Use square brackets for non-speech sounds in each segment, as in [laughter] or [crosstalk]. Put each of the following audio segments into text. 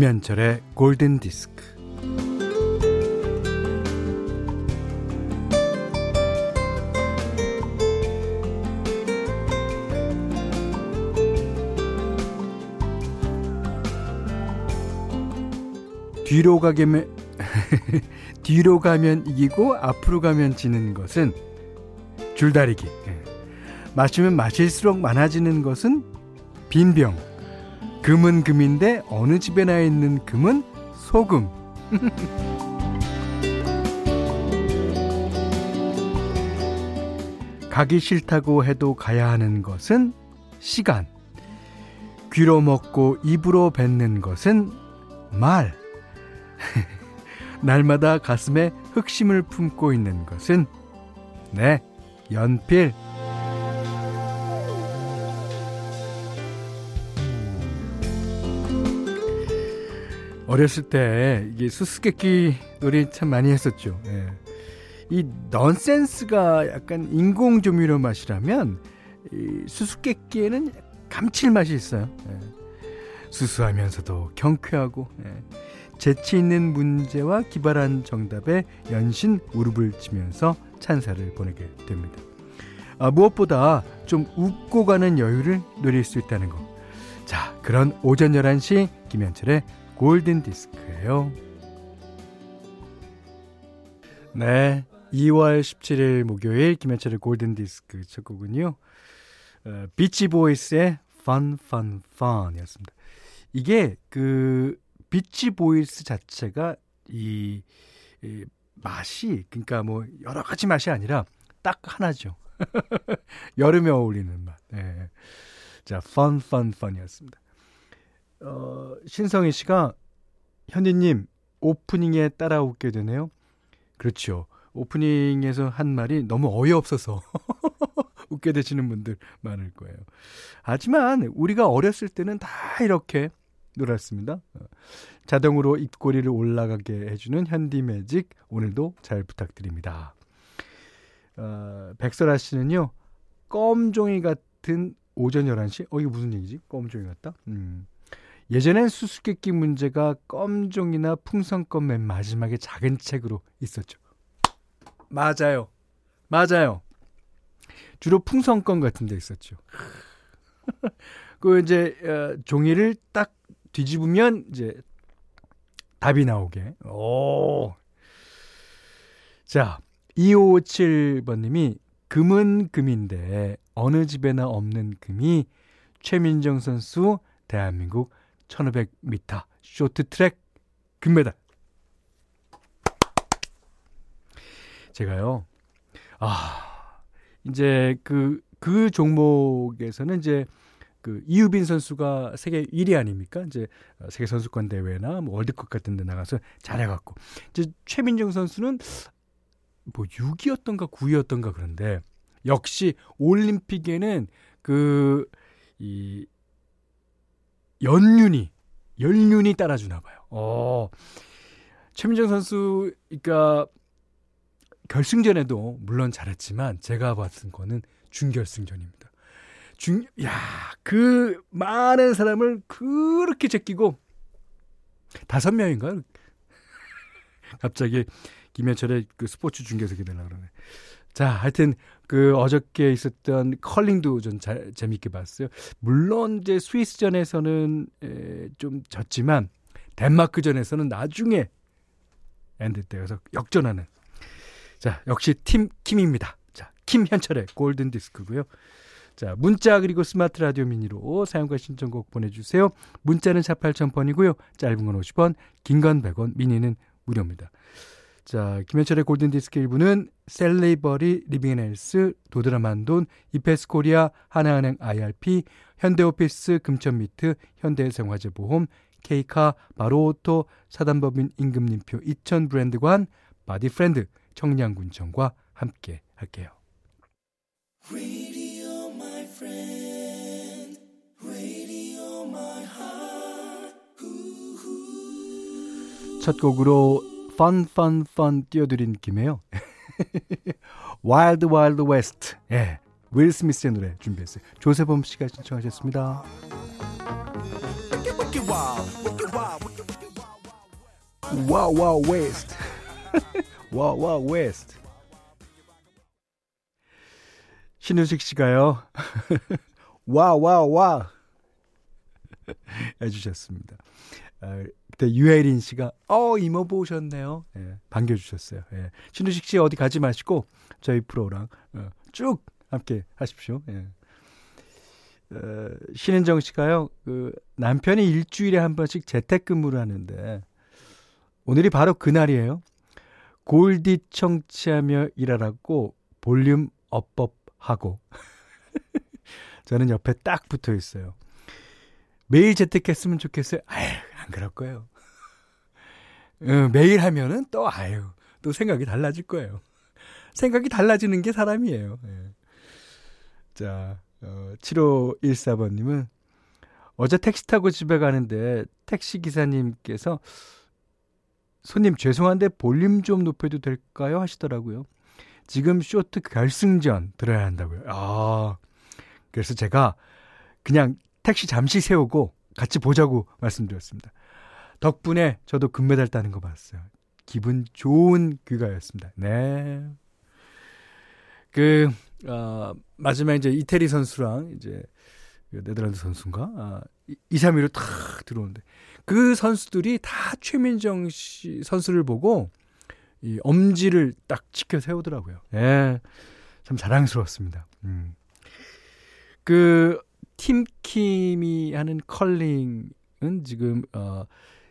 김현철의 골든 디스크. 뒤로 가면 [laughs] 뒤로 가면 이기고 앞으로 가면 지는 것은 줄다리기. 예. 마시면 마실수록 많아지는 것은 빈병. 금은 금인데 어느 집에나 있는 금은 소금. [laughs] 가기 싫다고 해도 가야 하는 것은 시간. 귀로 먹고 입으로 뱉는 것은 말. [laughs] 날마다 가슴에 흑심을 품고 있는 것은 네, 연필. 어렸을 때 이게 수수께끼 놀이 참 많이 했었죠. 예. 이 넌센스가 약간 인공 조미료 맛이라면 이 수수께끼에는 감칠맛이 있어요. 예. 수수하면서도 경쾌하고 예. 재치 있는 문제와 기발한 정답에 연신 무릎을 치면서 찬사를 보내게 됩니다. 아, 무엇보다 좀 웃고 가는 여유를 누릴 수 있다는 것. 자, 그런 오전 11시 김현철의 골든 디스크예요. 네. 2월 17일 목요일 김현철의 골든 디스크 첫 곡은요. 어, 비치 보이스의 Fun Fun Fun이었습니다. 이게 그 비치 보이스 자체가 이, 이 맛이 그러니까 뭐 여러 가지 맛이 아니라 딱 하나죠. [laughs] 여름에 어울리는 맛. 네. 자, fun, fun, fun이었습니다. 어, 신성희 씨가 현디님 오프닝에 따라 웃게 되네요. 그렇죠. 오프닝에서 한 말이 너무 어이없어서 [laughs] 웃게 되시는 분들 많을 거예요. 하지만 우리가 어렸을 때는 다 이렇게 놀았습니다. 자동으로 입꼬리를 올라가게 해주는 현디매직 오늘도 잘 부탁드립니다. 어, 백설아 씨는요. 껌종이 같은 오전 11시? 어, 이게 무슨 얘기지? 껌종이 같다? 음. 예전엔 수수께끼 문제가 껌종이나 풍선껌 맨 마지막에 작은 책으로 있었죠. 맞아요. 맞아요. 주로 풍선껌 같은 데 있었죠. [laughs] 그 이제 어, 종이를 딱 뒤집으면 이제 답이 나오게. 오. 자, 2557번 님이 금은 금인데 어느 집에나 없는 금이 최민정 선수 대한민국 1500m 쇼트트랙 금메달. 제가요. 아, 이제 그, 그 종목에서는 이제 그 이유빈 선수가 세계 1위 아닙니까? 이제 세계 선수권 대회나 뭐 월드컵 같은 데 나가서 잘해 갖고 이제 최민정 선수는 뭐 6위였던가 9위였던가 그런데 역시 올림픽에는 그 이 연륜이 연륜이 따라주나 봐요. 어. 최민정 선수 그러니까 결승전에도 물론 잘했지만 제가 봤은 거는 준결승전입니다. 중, 야, 그 많은 사람을 그렇게 제끼고 다섯 명인가? [laughs] 갑자기 김현철의 그 스포츠 중계석이 되려 그러네. 자, 하여튼 그 어저께 있었던 컬링도 좀 잘, 재밌게 봤어요. 물론 이제 스위스전에서는 에, 좀 졌지만 덴마크전에서는 나중에 엔드 때여서 역전하는. 자, 역시 팀 킴입니다. 자, 김현철의 골든 디스크고요. 자, 문자 그리고 스마트 라디오 미니로 사용과 신청곡 보내주세요. 문자는 4 8,000번이고요. 짧은 건 50원, 긴 건 100원, 미니는 무료입니다. 자, 김현철의 골든디스크 1부는 셀리버리, 리빙앤헬스, 도드람한돈, 이페스 코리아, 하나은행 IRP, 현대오피스, 금천미트, 현대생활재보험, 케이카, 마로오토, 사단법인 임금님표, 이천 브랜드관, 바디프렌드, 청양군청과 함께 할게요. 첫 곡으로 Fun Fun Fun 띄워드린 김에요. [laughs] Wild Wild West. 예. 윌 스미스의 노래 준비했어요. 조세범 씨가 신청하셨습니다. Wild West Wild West 신우식 씨가요 [laughs] 와우 해주셨습니다. 아, 그때 유혜린 씨가 어 이모 보셨네요. 예, 반겨주셨어요. 예. 신우식 씨 어디 가지 마시고 저희 프로랑 어, 쭉 함께 하십시오. 예. 어, 신은정 씨가요, 그 남편이 일주일에 한 번씩 재택근무를 하는데 오늘이 바로 그날이에요. 골디 청취하며 일하라고 볼륨 업법하고 [laughs] 저는 옆에 딱 붙어 있어요. 매일 재택했으면 좋겠어요. 아유, 안 그럴 거예요. 어, 매일 하면은 또 아유, 또 생각이 달라질 거예요. 생각이 달라지는 게 사람이에요. 예. 자, 어, 7514번님은 어제 택시 타고 집에 가는데 택시 기사님께서 손님 죄송한데 볼륨 좀 높여도 될까요? 하시더라고요. 지금 쇼트 결승전 들어야 한다고요. 아, 그래서 제가 그냥 택시 잠시 세우고 같이 보자고 말씀드렸습니다. 덕분에 저도 금메달 따는 거 봤어요. 기분 좋은 귀가였습니다. 네. 그, 어, 마지막에 이제 이태리 선수랑 이제 그 네덜란드 선수인가? 아, 2, 3위로 탁 들어오는데 그 선수들이 다 최민정 씨 선수를 보고 이 엄지를 딱 지켜 세우더라고요. 예. 참 자랑스러웠습니다. 음. 그 팀킴이 하는 컬링은 지금 어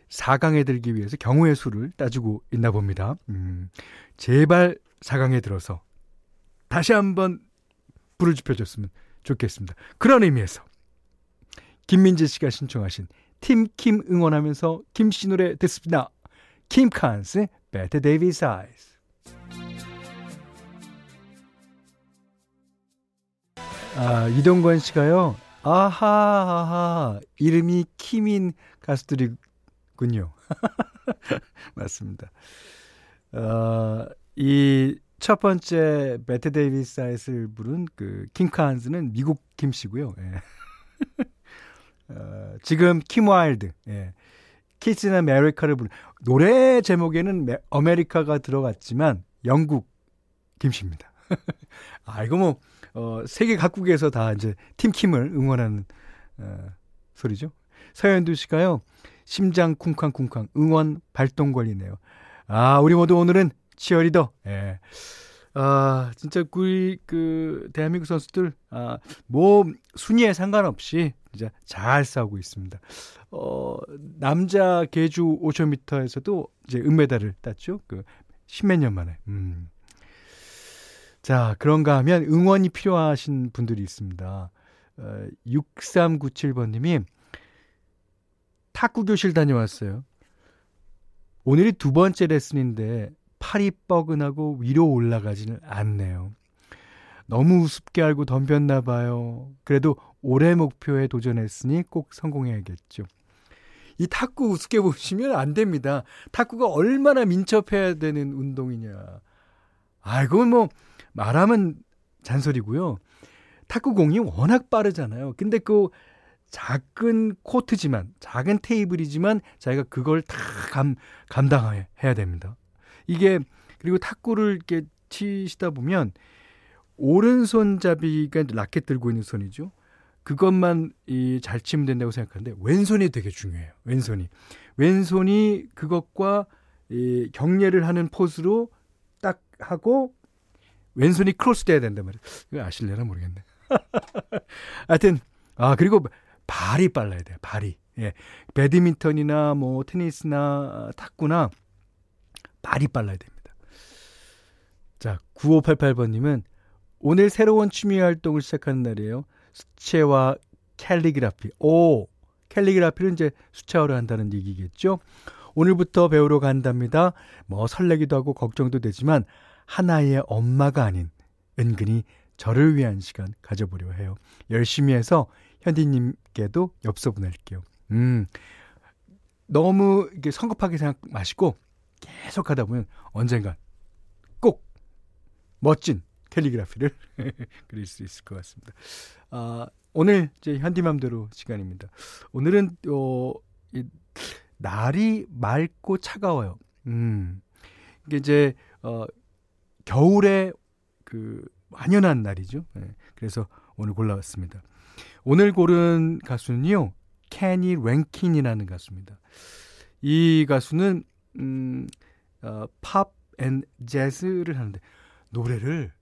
4강에 들기 위해서 경우의 수를 따지고 있나 봅니다. 음. 제발 4강에 들어서 다시 한번 불을 지펴줬으면 좋겠습니다. 그런 의미에서 김민재 씨가 신청하신 팀킴 응원하면서 김씨 노래 듣습니다. 킴칸스 Better Davis Eyes. 아, 이동건 씨가요. 아하, 아하, 이름이 킴인 가수들이군요. [laughs] 맞습니다. 어, 이 첫 번째 Bette Davis Eyes를 부른 그 킴 칸스는 미국 김씨고요. 예. [laughs] 어, 지금 킴 와일드, 예. in America를 부른 노래 제목에는 아메리카가 들어갔지만 영국 김씨입니다. [laughs] 아, 이거 뭐 어, 세계 각국에서 다 이제 팀킴을 응원하는 어, 소리죠. 서현두 씨가요. 심장 쿵쾅쿵쾅 응원 발동 걸리네요. 아, 우리 모두 오늘은 치어리더. 예. 아, 진짜 그, 그, 대한민국 선수들, 아, 뭐, 순위에 상관없이, 진짜 잘 싸우고 있습니다. 어, 남자 계주 5,000m에서도 이제 은메달을 땄죠. 그, 십몇 년 만에. 음. 자, 그런가 하면 응원이 필요하신 분들이 있습니다. 어, 6397번님이 탁구 교실 다녀왔어요. 오늘이 두 번째 레슨인데 팔이 뻐근하고 위로 올라가지는 않네요. 너무 우습게 알고 덤볐나 봐요. 그래도 올해 목표에 도전했으니 꼭 성공해야겠죠. 이 탁구 우습게 보시면 안 됩니다. 탁구가 얼마나 민첩해야 되는 운동이냐. 아, 이건 뭐 말하면 잔소리고요. 탁구공이 워낙 빠르잖아요. 근데 그 작은 코트지만 작은 테이블이지만 자기가 그걸 다 감, 감당해야 됩니다. 이게 그리고 탁구를 이렇게 치시다 보면 오른손잡이가 라켓 들고 있는 손이죠. 그것만 이 잘 치면 된다고 생각하는데 왼손이 되게 중요해요. 왼손이 왼손이 그것과 이 경례를 하는 포즈로 딱 하고 왼손이 크로스 돼야 된단 말이에요. 이거 아실래나 모르겠네. [laughs] 하여튼, 아, 그리고 발이 빨라야 돼요. 발이. 예. 배드민턴이나 뭐 테니스나 탁구나 발이 빨라야 됩니다. 자, 9588번님은 오늘 새로운 취미 활동을 시작하는 날이에요. 수채화 캘리그라피. 오! 캘리그라피를 이제 수채화로 한다는 얘기겠죠? 오늘부터 배우러 간답니다. 뭐 설레기도 하고 걱정도 되지만 하나의 엄마가 아닌 은근히 저를 위한 시간 가져보려 해요. 열심히 해서 현디님께도 엽서 보낼게요. 음, 너무 이게 성급하게 생각 마시고 계속 하다 보면 언젠가 꼭 멋진 캘리그라피를 [laughs] 그릴 수 있을 것 같습니다. 아, 오늘 이제 현디맘대로 시간입니다. 오늘은 어, 이 날이 맑고 차가워요. 음. 이게 이제 어 겨울에 그 완연한 날이죠. 네. 그래서 오늘 골라왔습니다. 오늘 고른 가수는요. 캐니 랭킨이라는 가수입니다. 이 가수는 음, 어, 팝앤 재즈를 하는데 노래를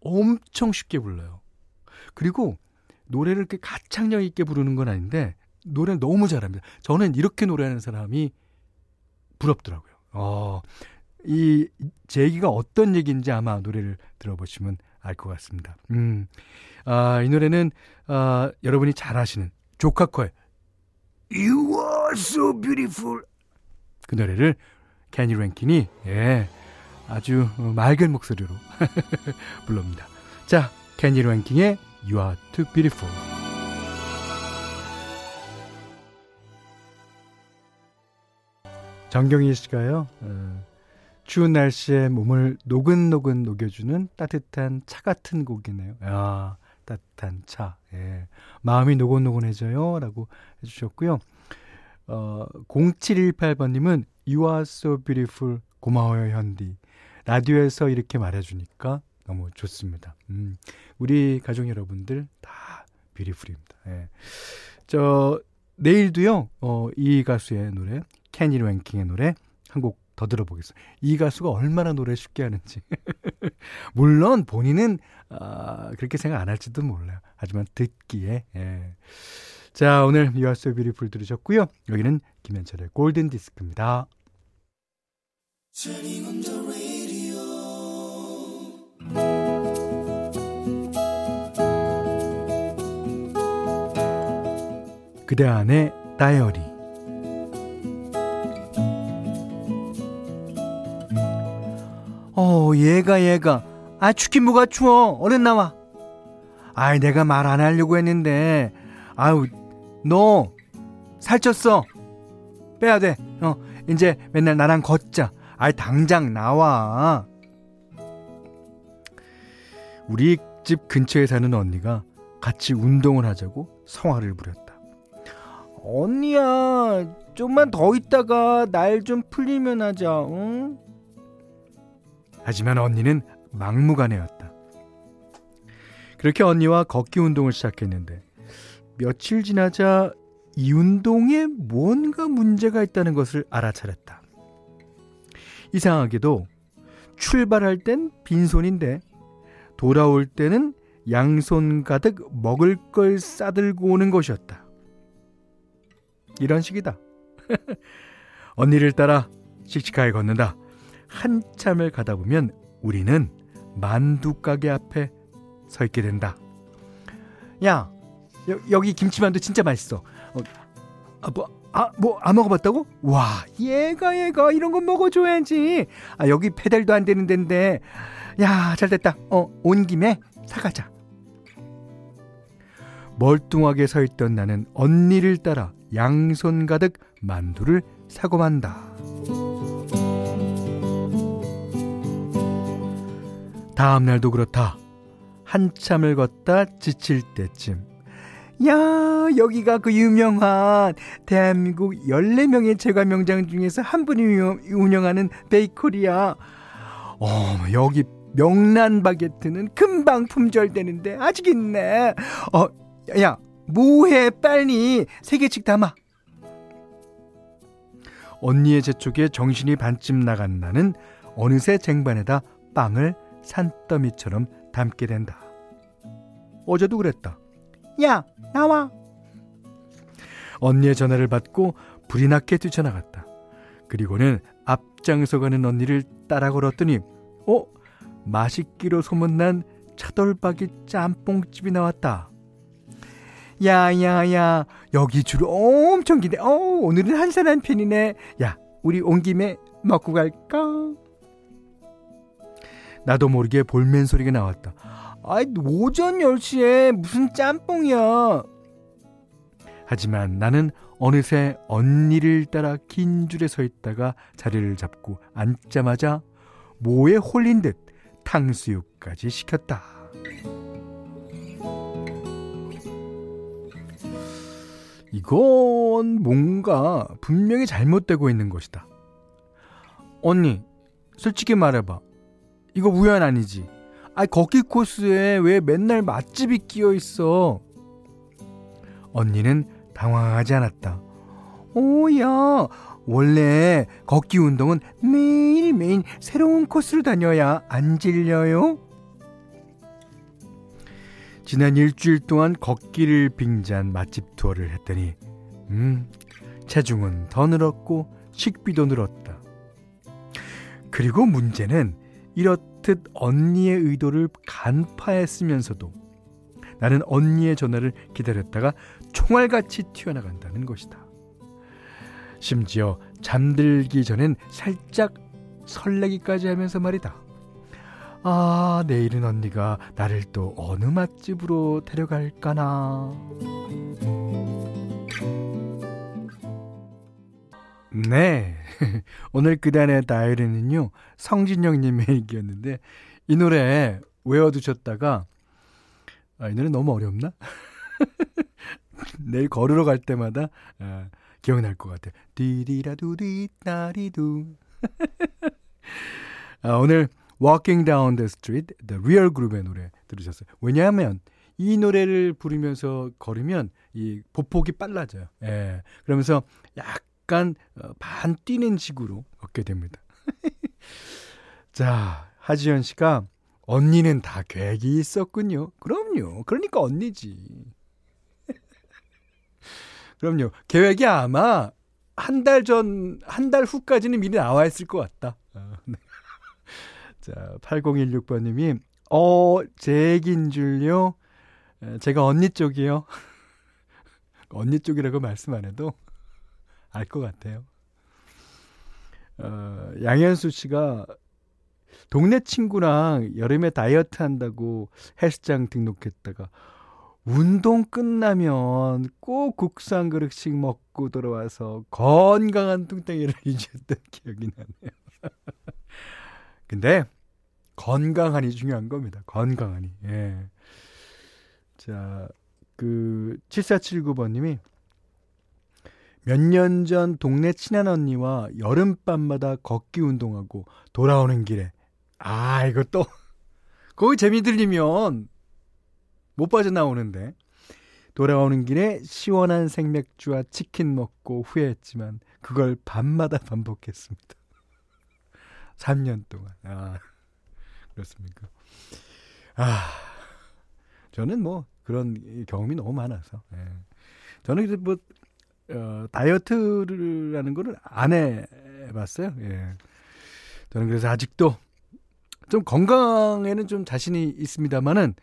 엄청 쉽게 불러요. 그리고 노래를 이렇게 가창력 있게 부르는 건 아닌데 노래를 너무 잘합니다. 저는 이렇게 노래하는 사람이 부럽더라고요. 어, 이 제기가 어떤 얘기인지 아마 노래를 들어보시면 알 것 같습니다. 음, 아, 이 노래는 아, 여러분이 잘 아시는 조카커의 You are so beautiful 그 노래를 캐니 랭킨이 예, 아주 맑은 목소리로 [laughs] 불릅니다. 자, 캐니 랭킨의 You are too beautiful. 정경희 씨가요. 어, 추운 날씨에 몸을 노근노근 녹여주는 따뜻한 차 같은 곡이네요. 아, 따뜻한 차. 예. 마음이 노곤노곤해져요. 라고 해주셨고요. 어, 0718번님은 You are so beautiful. 고마워요, 현디. 라디오에서 이렇게 말해주니까 너무 좋습니다. 음, 우리 가족 여러분들 다 뷰티풀입니다. 예. 저, 내일도요, 어, 이 가수의 노래, 캐니 랭킹의 노래 한곡 더 들어보겠습니다. 이 가수가 얼마나 노래 쉽게 하는지. [laughs] 물론 본인은 아, 그렇게 생각 안 할지도 몰라요. 하지만 듣기에. 예. 자, 오늘 So Beautiful 들으셨고요. 여기는 김현철의 골든 디스크입니다. 그대 안의 다이어리 어 얘가 얘가. 아 춥긴 뭐가 추워. 얼른 나와. 아이 내가 말 안 하려고 했는데. 아유 너 살쪘어. 빼야 돼어 이제 맨날 나랑 걷자. 아이 당장 나와. 우리 집 근처에 사는 언니가 같이 운동을 하자고 성화를 부렸다. 언니야 좀만 더 있다가 날 좀 풀리면 하자 응? 하지만 언니는 막무가내였다. 그렇게 언니와 걷기 운동을 시작했는데 며칠 지나자 이 운동에 뭔가 문제가 있다는 것을 알아차렸다. 이상하게도 출발할 땐 빈손인데 돌아올 때는 양손 가득 먹을 걸 싸들고 오는 것이었다. 이런 식이다. [laughs] 언니를 따라 씩씩하게 걷는다. 한참을 가다 보면 우리는 만두 가게 앞에 서 있게 된다. 야, 여, 기 김치만두 진짜 맛있어. 어, 아, 뭐, 아, 뭐, 안 먹어봤다고? 와, 얘가, 얘가, 이런 거 먹어줘야지. 아, 여기 페달도 안 되는 데인데. 야, 잘 됐다. 어, 온 김에 사가자. 멀뚱하게 서 있던 나는 언니를 따라 양손 가득 만두를 사고 만다. 다음 날도 그렇다. 한참을 걷다 지칠 때쯤. 야, 여기가 그 유명한 대한민국 14명의 제과 명장 중에서 한 분이 운영하는 베이커리야. 어, 여기 명란 바게트는 금방 품절되는데 아직 있네. 어, 야, 뭐해 빨리 세 개씩 담아. 언니의 재촉에 정신이 반쯤 나간 나는 어느새 쟁반에다 빵을 산더미처럼 담게 된다. 어제도 그랬다. 야, 나와. 언니의 전화를 받고 불이 나게 뛰쳐나갔다. 그리고는 앞장서 가는 언니를 따라 걸었더니, 어? 맛있기로 소문난 차돌박이 짬뽕집이 나왔다. 야 야 야 여기 줄 엄청 기네 어 오늘은 한산한 편이네 야 우리 온 김에 먹고 갈까 나도 모르게 볼멘 소리가 나왔다. 아이, 오전 10시에 무슨 짬뽕이야. 하지만 나는 어느새 언니를 따라 긴 줄에 서 있다가 자리를 잡고 앉자마자 모에 홀린 듯 탕수육까지 시켰다. 이건 뭔가 분명히 잘못되고 있는 것이다. 언니, 솔직히 말해봐. 이거 우연 아니지? 아, 걷기 코스에 왜 맨날 맛집이 끼어 있어? 언니는 당황하지 않았다. 오야, 원래 걷기 운동은 매일매일 새로운 코스를 다녀야 안 질려요? 지난 일주일 동안 걷기를 빙자한 맛집 투어를 했더니, 음, 체중은 더 늘었고, 식비도 늘었다. 그리고 문제는 이렇듯 언니의 의도를 간파했으면서도 나는 언니의 전화를 기다렸다가 총알같이 튀어나간다는 것이다. 심지어 잠들기 전엔 살짝 설레기까지 하면서 말이다. 아, 내일은 언니가 나를 또 어느 맛집으로 데려갈까나. 네. [laughs] 오늘 그단의 다이어리는요, 성진영님의 [laughs] 얘기였는데, 이 노래 외워두셨다가, 아, 이 노래 너무 어렵나? [laughs] 내일 걸으러 갈 때마다, 아, 기억날 것 같아요. 디디라두디 따리두. 아, 오늘 Walking Down the Street, The Real Group의 노래 들으셨어요. 왜냐하면 이 노래를 부르면서 걸으면 이 보폭이 빨라져요. 예. 그러면서 약 간 어, 반 뛰는 식으로 걷게 됩니다. [laughs] 자, 하지연 씨가 언니는 다 계획이 있었군요. 그럼요. 그러니까 언니지. [laughs] 그럼요. 계획이 아마 한 달 전, 한 달 후까지는 미리 나와 있을 것 같다. 어, 네. [laughs] 자, 8016번님이, 어, 제 얘기인 줄요? 제가 언니 쪽이요. 언니 쪽이라고 말씀 안 해도 알 것 같아요. 어, 양현수 씨가 동네 친구랑 여름에 다이어트 한다고 헬스장 등록했다가 운동 끝나면 꼭 국산 그릇씩 먹고 돌아와서 건강한 뚱땡이를 [laughs] 유지했던 기억이 나네요. [laughs] 근데 건강하니 중요한 겁니다. 건강하니. 예. 자, 그 7479번 님이 몇 년 전 동네 친한 언니와 여름밤마다 걷기 운동하고 돌아오는 길에 아, 이거 또 [laughs] 거기 재미 들리면 못 빠져나오는데 돌아오는 길에 시원한 생맥주와 치킨 먹고 후회했지만 그걸 밤마다 반복했습니다. [laughs] 3년 동안. 아, [laughs] 그렇습니까? 아, 저는 뭐 그런 경험이 너무 많아서. 예. 저는 이제 뭐, 어, 다이어트라는 거를 안 해봤어요. 예. 저는 그래서 아직도 좀 건강에는 좀 자신이 있습니다만은,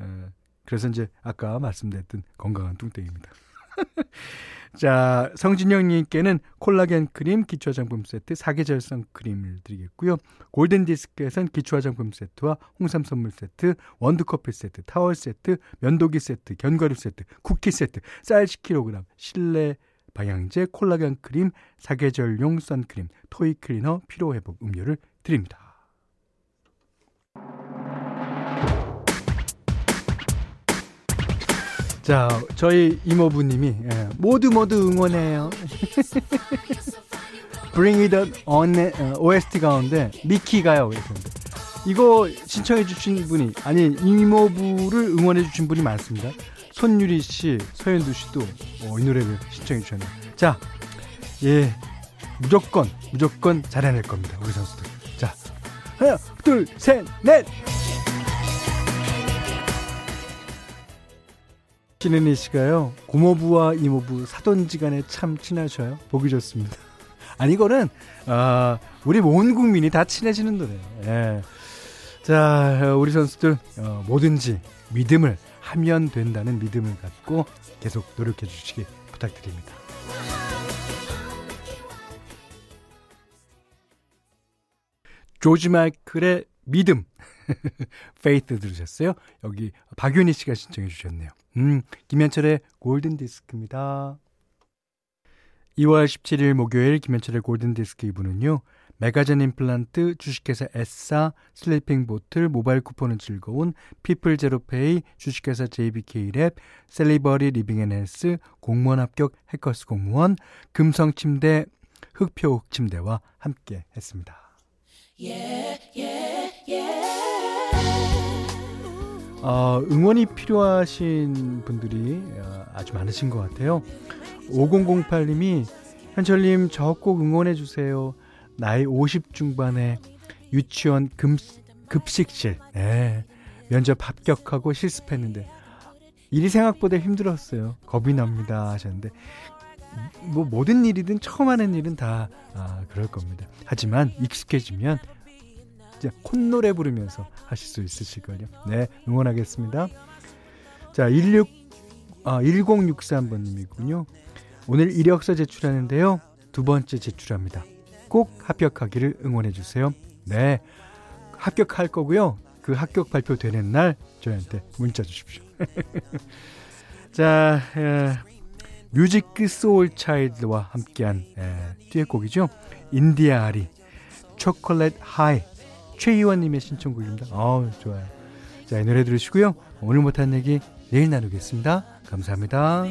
어, 그래서 이제 아까 말씀드렸던 건강한 뚱땡입니다. [laughs] 자, 성진영님께는 콜라겐 크림 기초 화장품 세트, 사계절 선크림을 드리겠고요. 골든 디스크에선 기초 화장품 세트와 홍삼 선물 세트, 원두 커피 세트, 타월 세트, 면도기 세트, 견과류 세트, 쿠키 세트, 쌀 10kg, 실내 방향제, 콜라겐 크림, 사계절용 선크림, 토이 클리너, 피로 회복 음료를 드립니다. 자, 저희 이모부님이 예, 모두 모두 응원해요. [laughs] Bring It On OST 가운데 미키가요. 이렇게 이거 신청해 주신 분이 아니 이모부를 응원해 주신 분이 많습니다. 손유리 씨, 서현두 씨도 어, 이 노래를 신청해 주셨네요. 자, 예, 무조건 무조건 잘해낼 겁니다. 우리 선수들. 자, 하나, 둘, 셋, 넷. 신은희 씨가요, 고모부와 이모부 사돈지간에 참 친하셔요. 보기 좋습니다. [laughs] 아니, 이거는, 아, 우리 온 국민이 다 친해지는 노래예요. 예. 자, 우리 선수들, 어, 뭐든지 믿음을 하면 된다는 믿음을 갖고 계속 노력해 주시기 부탁드립니다. 조지 마이클의 믿음. [laughs] Faith 들으셨어요? 여기 박윤희 씨가 신청해 주셨네요. 음, 김현철의 골든 디스크입니다. 2월 17일 목요일 김현철의 골든 디스크 2부는요. 메가젠 임플란트, 주식회사 에싸, 슬리핑 보틀, 모바일 쿠폰은 즐거운, 피플 제로페이, 주식회사 JBK랩, 셀리버리 리빙 앤 헬스, 공무원 합격 해커스 공무원, 금성 침대, 흙표 흙 침대와 함께 했습니다. Yeah, yeah, yeah. 어, 응원이 필요하신 분들이 어, 아주 많으신 것 같아요. 5008님이 현철님 저 꼭 응원해 주세요. 나이 50 중반에 유치원 금, 급식실 네, 면접 합격하고 실습했는데 일이 생각보다 힘들었어요. 겁이 납니다 하셨는데 뭐 모든 일이든 처음 하는 일은 다 아, 그럴 겁니다. 하지만 익숙해지면 이제 콧노래 부르면서 하실 수 있으실걸요. 네, 응원하겠습니다. 자, 16 아, 1063번님이군요. 오늘 이력서 제출하는데요. 두 번째 제출합니다. 꼭 합격하기를 응원해 주세요. 네. 합격할 거고요. 그 합격 발표되는 날 저희한테 문자 주십시오. [laughs] 자, 에, 뮤직 소울 차일드와 함께한 에, 듀엣곡이죠. 인디아 아리, Chocolate High, 최희원님의 신청곡입니다. 어우, 좋아요. 자, 이 노래 들으시고요. 오늘 못한 얘기 내일 나누겠습니다. 감사합니다.